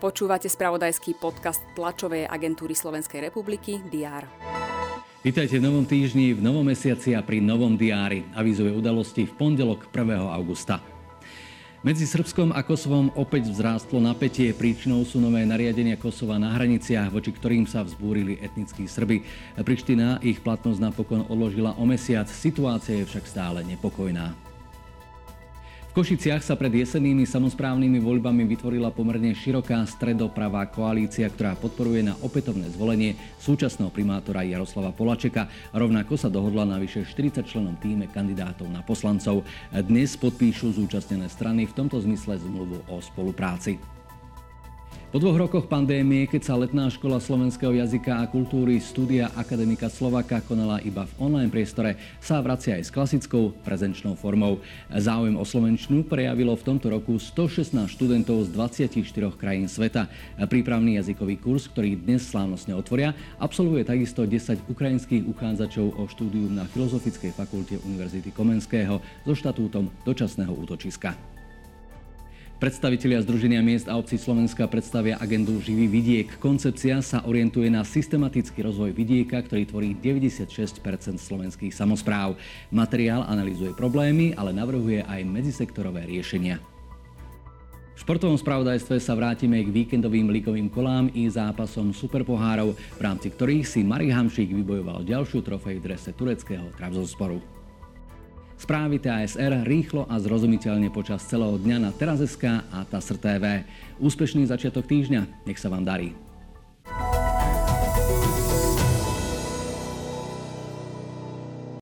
Počúvate spravodajský podcast tlačovej agentúry Slovenskej republiky DR. Vítajte v novom týždni, v novom mesiaci a pri novom diári. Avizuje udalosti v pondelok 1. augusta. Medzi Srbskom a Kosovom opäť vzrástlo napätie. Príčinou sú nové nariadenia Kosova na hraniciach, voči ktorým sa vzbúrili etnickí Srby. Priština ich platnosť napokon odložila o mesiac. Situácia je však stále nepokojná. V Košiciach sa pred jesennými samozprávnymi voľbami vytvorila pomerne široká stredopravá koalícia, ktorá podporuje na opätovné zvolenie súčasného primátora Jaroslava Polačeka. Rovnako sa dohodla na vyše 40 členom týme kandidátov na poslancov. Dnes podpíšu zúčastnené strany v tomto zmysle zmluvu o spolupráci. Po dvoch rokoch pandémie, keď sa letná škola slovenského jazyka a kultúry Studia Akademika Slovaka konala iba v online priestore, sa vracia aj s klasickou prezenčnou formou. Záujem o slovenčinu prejavilo v tomto roku 116 študentov z 24 krajín sveta. Prípravný jazykový kurz, ktorý dnes slávnostne otvoria, absolvuje takisto 10 ukrajinských uchádzačov o štúdium na Filozofickej fakulte Univerzity Komenského so štatútom dočasného útočiska. Predstavitelia Združenia miest a obcí Slovenska predstavia agendu Živý vidiek. Koncepcia sa orientuje na systematický rozvoj vidieka, ktorý tvorí 96% slovenských samozpráv. Materiál analýzuje problémy, ale navrhuje aj medzisektorové riešenia. V športovom spravodajstve sa vrátime k víkendovým líkovým kolám i zápasom superpohárov, v rámci ktorých si Mari Hamšík vybojoval ďalšiu trofej v drese tureckého Trabzonsporu. Správy TASR rýchlo a zrozumiteľne počas celého dňa na Teraz.sk a TASR TV. Úspešný začiatok týždňa. Nech sa vám darí.